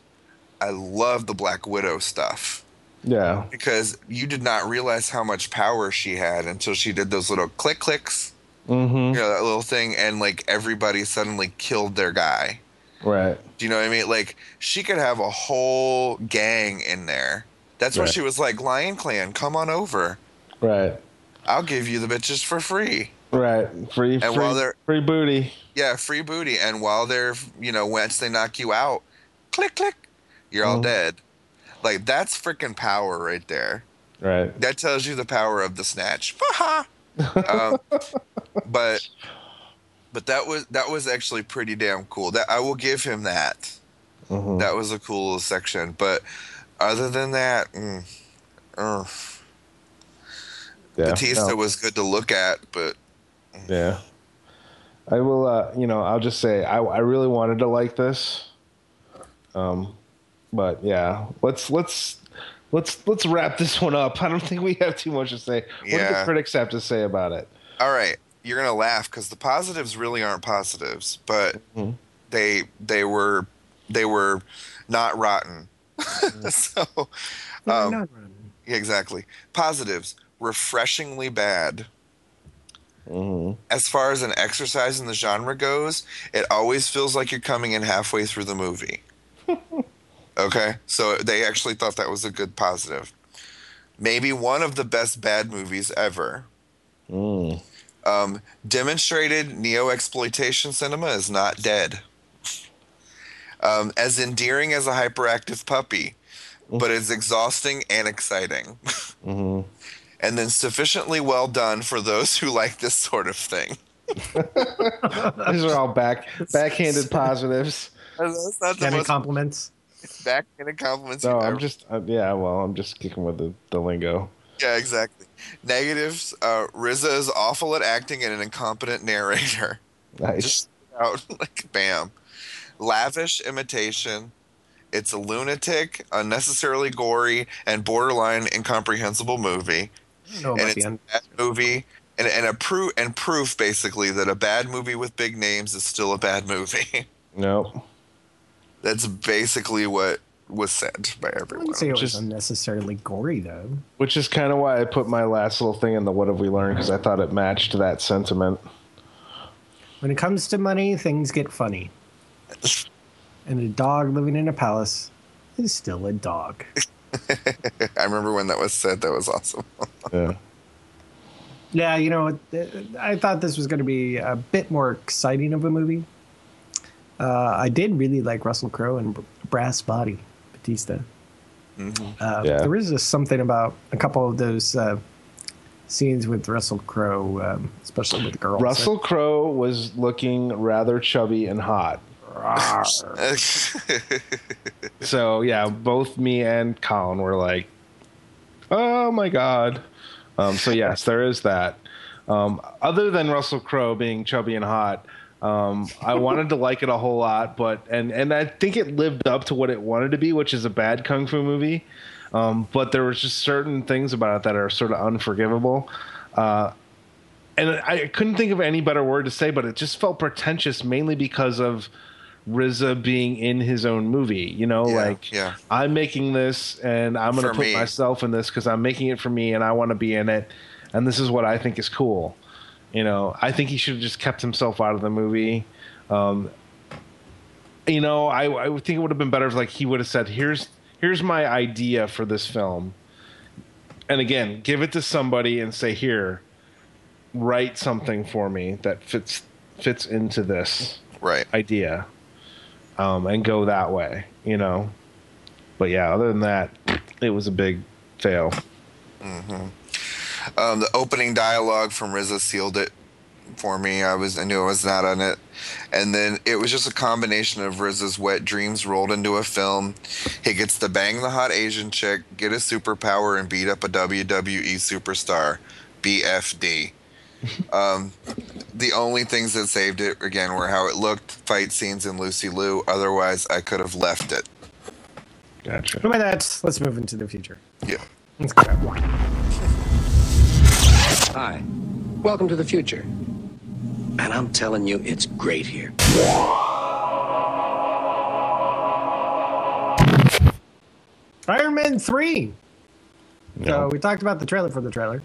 I loved the Black Widow stuff Yeah. because you did not realize how much power she had until she did those little click clicks, Mm-hmm. you know, that little thing, and like everybody suddenly killed their guy. Right. Do you know what I mean? Like she could have a whole gang in there. That's why she was like, Lion Clan, come on over. Right. I'll give you the bitches for free. Right. Free. And free, while they're- free booty. Yeah, free booty. And while they're, you know, once they knock you out, click, click, you're all Mhm. dead. Like that's freaking power right there. Right. That tells you the power of the snatch. [LAUGHS] um, but [LAUGHS] but that was that was actually pretty damn cool. That I will give him that. Mhm. That was a cool little section. But other than that, mm, ugh. Yeah. Batista no. was good to look at, but Yeah. I will, uh, you know, I'll just say I, I really wanted to like this. Um, but yeah, let's, let's, let's, let's wrap this one up. [LAUGHS] I don't think we have too much to say. What do the critics have to say about it? all right, you're gonna laugh because the positives really aren't positives, but Mhm. they they were they were not rotten. [LAUGHS] so um, not yeah, exactly positives refreshingly bad. Mm-hmm. as far as an exercise in the genre goes, it always feels like you're coming in halfway through the movie. [LAUGHS] okay, so they actually thought that was a good positive. Maybe one of the best bad movies ever. Mm. Um, demonstrated neo exploitation cinema is not dead. Um, as endearing as a hyperactive puppy, but it's exhausting and exciting. [LAUGHS] Mm-hmm. and then sufficiently well done for those who like this sort of thing. [LAUGHS] These are all back, backhanded [LAUGHS] positives. That's not the Any most compliments? backhanded compliments. No, I'm ever- just, uh, yeah, well, I'm just kicking with the, the lingo. yeah, exactly. Negatives. Uh, RZA is awful at acting and an incompetent narrator. Nice. Just out [LAUGHS] like bam. Lavish imitation. It's a lunatic, unnecessarily gory, and borderline incomprehensible movie. I don't and it's a bad movie. And, and a proof and proof basically that a bad movie with big names is still a bad movie. [LAUGHS] Nope. That's basically what was said by I everyone. wouldn't say it was Just- unnecessarily gory though. Which is kind of why I put my last little thing in the what have we learned because I thought it matched that sentiment. When it comes to money, things get funny. And a dog living in a palace is still a dog. [LAUGHS] I remember when that was said. That was awesome. [LAUGHS] Yeah. Yeah, you know, I thought this was going to be a bit more exciting of a movie. Uh, I did really like Russell Crowe and Brass Body, Batista. Uh, Yeah. There is just something about a couple of those uh, scenes with Russell Crowe, um, especially with the girls. Russell Crowe was looking rather chubby and hot. [LAUGHS] So yeah, both me and Colin were like, "Oh my god!" Um, so yes, there is that. Um, other than Russell Crowe being chubby and hot, um, I wanted to like it a whole lot, but and and I think it lived up to what it wanted to be, which is a bad kung fu movie. Um, but there was just certain things about it that are sort of unforgivable. Uh, and I couldn't think of any better word to say, but it just felt pretentious, mainly because of RZA being in his own movie. You know, Yeah, like yeah. I'm making this, and I'm going to put me. myself in this because I'm making it for me, and I want to be in it, and this is what I think is cool. You know, I think he should have just kept himself out of the movie. Um, you know, I, I think it would have been better if like he would have said, "Here's here's my idea for this film," and again, give it to somebody and say, "Here, write something for me that fits fits into this right. idea," um, and go that way. You know, but yeah, other than that, it was a big fail. Um, the opening dialogue from RZA sealed it for me. I was I knew I was not on it, and then it was just a combination of RZA's wet dreams rolled into a film. He gets to bang the hot Asian chick, get a superpower, and beat up a WWE superstar. BFD. [LAUGHS] um, the only things that saved it again were how it looked, fight scenes, and Lucy Liu. Otherwise, I could have left it. Gotcha. Anyway, that's let's move into the future. Yeah. Let's go. Hi. Welcome to the future. And I'm telling you, it's great here. Iron Man three. So No. we talked about the trailer for the trailer.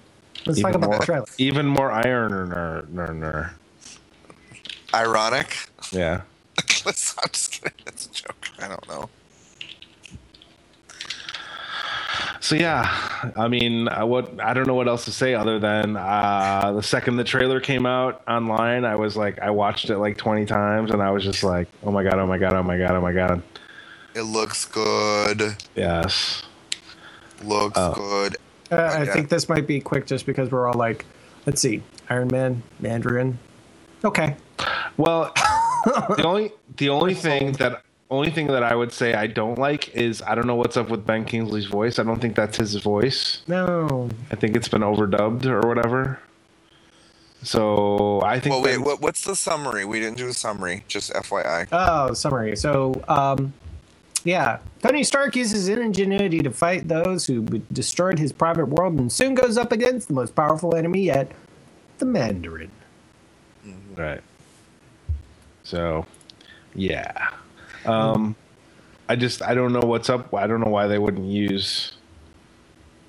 Let's Even talk about more, the trailer. even more iron. Ironic. Yeah. Let's, [LAUGHS] I'm just kidding. That's a joke. I don't know. So yeah, I mean, I, what I don't know what else to say other than uh, the second the trailer came out online, I was like, I watched it like twenty times, and I was just like, oh my god, oh my god, oh my god, oh my god. It looks good. Yes. Looks Oh. good. Uh, I Yeah. think this might be quick just because we're all like, let's see, Iron Man, Mandarin. Okay. Well, [LAUGHS] the only the only thing that only thing that I would say I don't like is I don't know what's up with Ben Kingsley's voice. I don't think that's his voice. No. I think it's been overdubbed or whatever. So I think. Well, wait. What, what's the summary? We didn't do a summary. Just FYI. Oh, summary. So, um, yeah, Tony Stark uses ingenuity to fight those who destroyed his private world and soon goes up against the most powerful enemy yet, the Mandarin. Right. So, yeah. Um, I just I don't know what's up. I don't know why they wouldn't use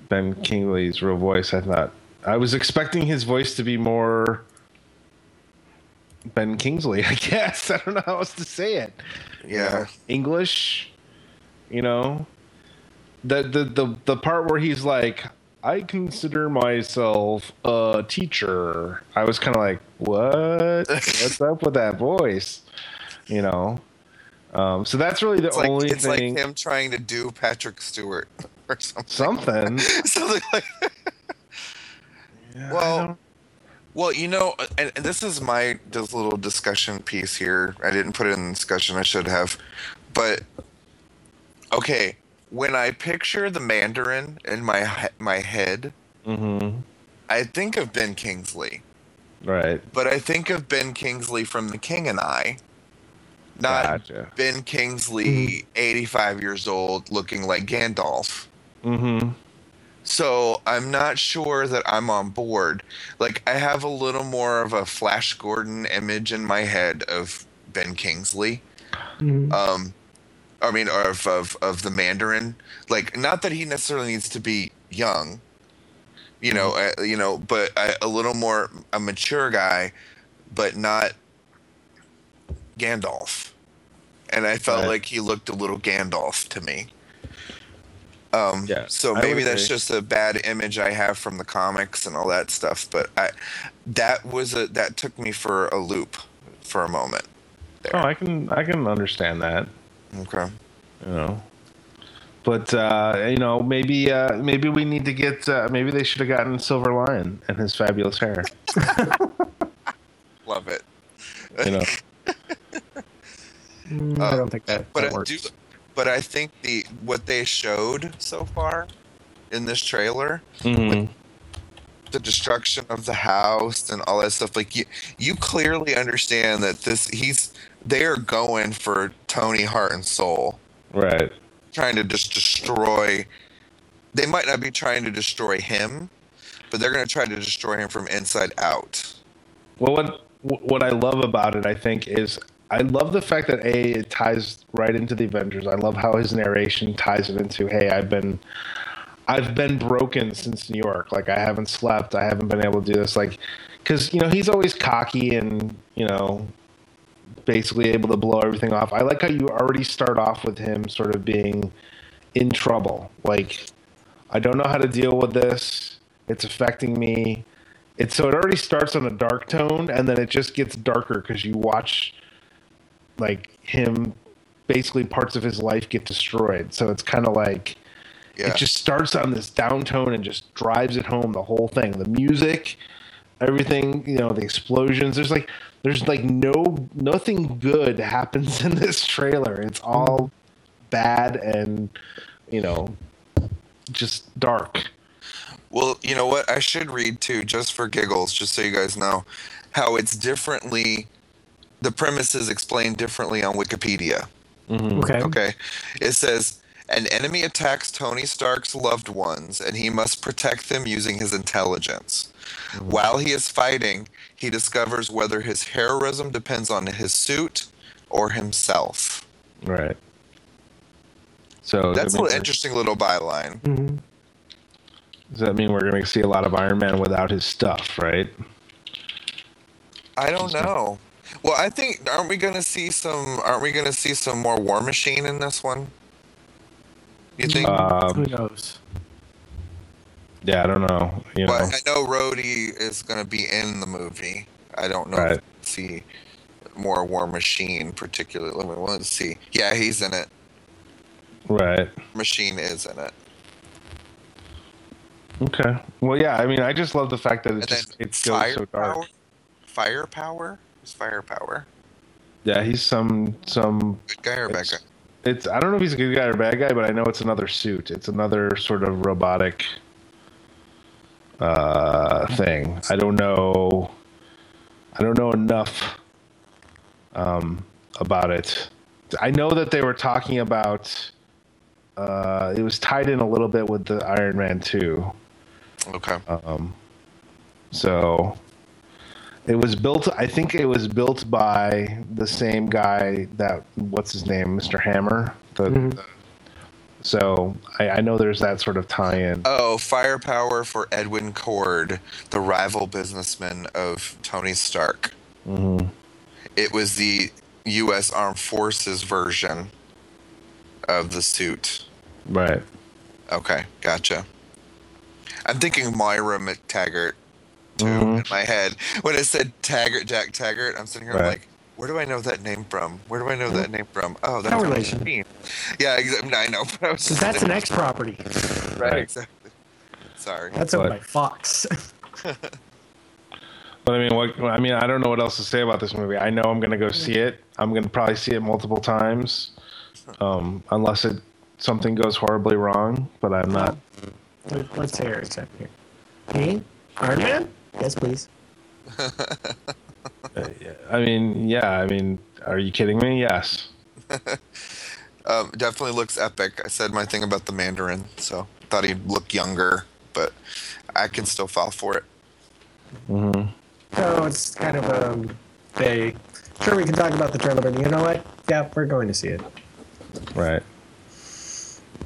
Ben Kingsley's real voice. I thought I was expecting his voice to be more Ben Kingsley. [LAUGHS] I guess I don't know how else to say it. Yeah. English, you know, the the the the part where he's like, "I consider myself a teacher." I was kind of like, "What? [LAUGHS] What's up with that voice?" You know. Um, so that's really the It's like only it's thing. like him trying to do Patrick Stewart [LAUGHS] or something. Something. [LAUGHS] something like. [LAUGHS] well, well, you know, and, and this is my this little discussion piece here. I didn't put it in the discussion. I should have, but okay. When I picture the Mandarin in my my head, Mm-hmm. I think of Ben Kingsley. Right. But I think of Ben Kingsley from The King and I, not Gotcha. Ben Kingsley, 85 years old, looking like Gandalf. Mm-hmm. So I'm not sure that I'm on board. Like I have a little more of a Flash Gordon image in my head of Ben Kingsley. Um, I mean, or of, of of the Mandarin. Like, not that he necessarily needs to be young. You know, uh, you know, but a, a little more a mature guy, but not Gandalf. And I felt Right. like he looked a little Gandalf to me. Um, Yeah, so maybe that's agree. just a bad image I have from the comics and all that stuff. But I, that was a that took me for a loop for a moment. Oh, I can I can understand that. Okay. You know. But uh, you know, maybe uh, maybe we need to get uh, maybe they should have gotten Silver Lion and his fabulous hair. [LAUGHS] Love it. You know. [LAUGHS] Mm, I don't think that, But that I works. do. But I think the what they showed so far in this trailer, Mhm. the destruction of the house and all that stuff, like you, you clearly understand that this he's they are going for Tony heart and soul, Right. trying to just destroy. They might not be trying to destroy him, but they're going to try to destroy him from inside out. Well, what what I love about it, I think, is I love the fact that a it ties right into the Avengers. I love how his narration ties it into, hey, I've been I've been broken since New York. Like I haven't slept. I haven't been able to do this. Like, because you know he's always cocky and you know basically able to blow everything off. I like how you already start off with him sort of being in trouble. Like, I don't know how to deal with this. It's affecting me. It's so it already starts on a dark tone and then it just gets darker because you watch like him basically parts of his life get destroyed. So it's kind of like Yeah. it just starts on this down tone and just drives it home the whole thing. The music, everything, you know, the explosions. There's like there's like no nothing good [LAUGHS] happens in this trailer. It's all bad and you know just dark. Well, you know what? I should read too, just for giggles, just so you guys know how it's differently. The premise is explained differently on Wikipedia. Okay. Okay. It says an enemy attacks Tony Stark's loved ones, and he must protect them using his intelligence. While he is fighting, he discovers whether his heroism depends on his suit or himself. Right. So That's I a mean, little interesting little byline. Mhm. Does that mean we're going to see a lot of Iron Man without his stuff, right? I don't know. Well, I think aren't we going to see some? Aren't we going to see some more War Machine in this one? You think? Who Um, knows? yeah, I don't know. You know, But I know Rhodey is going to be in the movie. I don't know Right. if we'll see more War Machine, particularly. Let me let's see. Yeah, he's in it. right? Machine is in it. Okay. Well, yeah. I mean, I just love the fact that it And just then it goes so Firepower. dark. Firepower. Who's Firepower? Yeah, he's some some. Good guy or bad It's, guy? it's I don't know if he's a good guy or bad guy, but I know it's another suit. It's another sort of robotic uh, thing. I don't know. I don't know enough um, about it. I know that they were talking about. Uh, it was tied in a little bit with the Iron Man two. Okay. Um, so it was built. I think it was built by the same guy that what's his name, Mr. Hammer. The, the- so I, I know there's that sort of tie-in. Oh, Firepower for Edwin Cord, the rival businessman of Tony Stark. hmm It was the U.S. Armed Forces version of the suit. Right. Okay, gotcha. I'm thinking Moira MacTaggert too Mhm. in my head. When it said Taggart, Jack Taggart, I'm sitting here Right. like, where do I know that name from? Where do I know that name from? Oh, that's No from relation. Machine. Yeah, exactly. I know. But I was just that's an X property. right, [LAUGHS] Right. exactly. Sorry. That's owned But- by Fox. [LAUGHS] But I mean, what? I mean, I don't know what else to say about this movie. I know I'm going to go see it. I'm going to probably see it multiple times, um, unless it something goes horribly wrong. But I'm not. Let- Let's hear it up here. Me? Iron Man? Yes, please. [LAUGHS] I mean, yeah. I mean, are you kidding me? Yes. [LAUGHS] Um, definitely looks epic. I said my thing about the Mandarin, so thought he'd look younger, but I can still fall for it. Mm-hmm. So it's kind of um, a. Sure, we can talk about the trailer, but you know what? Yeah, we're going to see it. Right.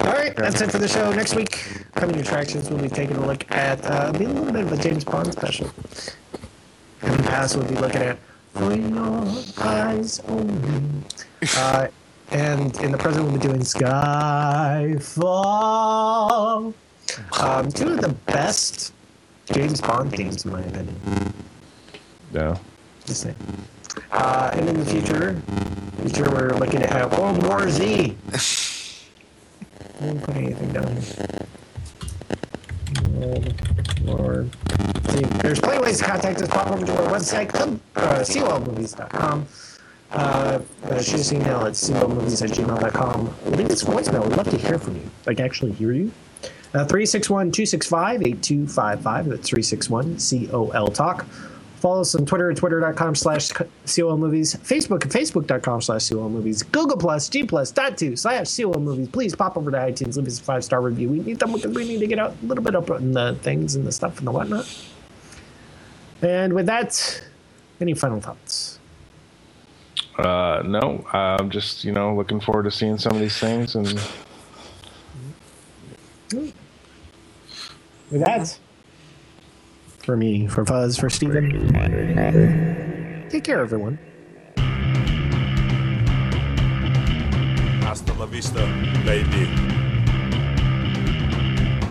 All right, that's it for the show. Next week, coming attractions, we'll be taking a look at uh, a little bit of a James Bond special. In the past, we'll be looking at For Your Eyes Only. [LAUGHS] Uh, and in the present we'll be doing Skyfall. Um, two of the best James Bond themes, in my opinion. Yeah. Just saying. Uh, and in the future, future we're looking at World War Z. [LAUGHS] Didn't put anything down. Z. There's plenty of ways to contact us. Pop over to our website, club, uh, COLmovies.com. Uh, uh, shoot us an email at COLmovies at gmail.com. Leave us voicemail. We'd love to hear from you. Like, actually hear you. Uh, 361 265 8255. That's 361 COL Talk. Follow us on Twitter at twitter.com slash COL movies, Facebook at facebook.com slash COL movies, Google Plus, G Plus, dot two slash COL movies. Please pop over to iTunes, leave us a five star review. We need them because we need to get out a little bit up in the things and the stuff and the whatnot. And with that, any final thoughts? Uh, no, I'm just you know looking forward to seeing some of these things and With that, for me, for Fuzz, for Steven, take care, everyone. Hasta la vista, baby.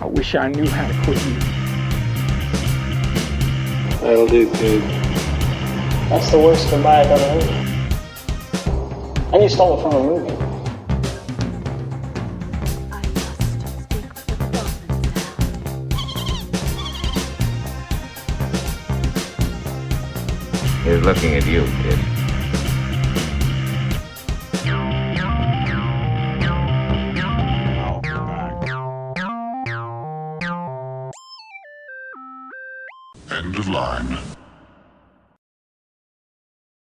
I wish I knew how to quit you. That'll do, dude. That's the worst goodbye I've ever heard. And you stole it from a movie. He's looking at you, kid. End of line.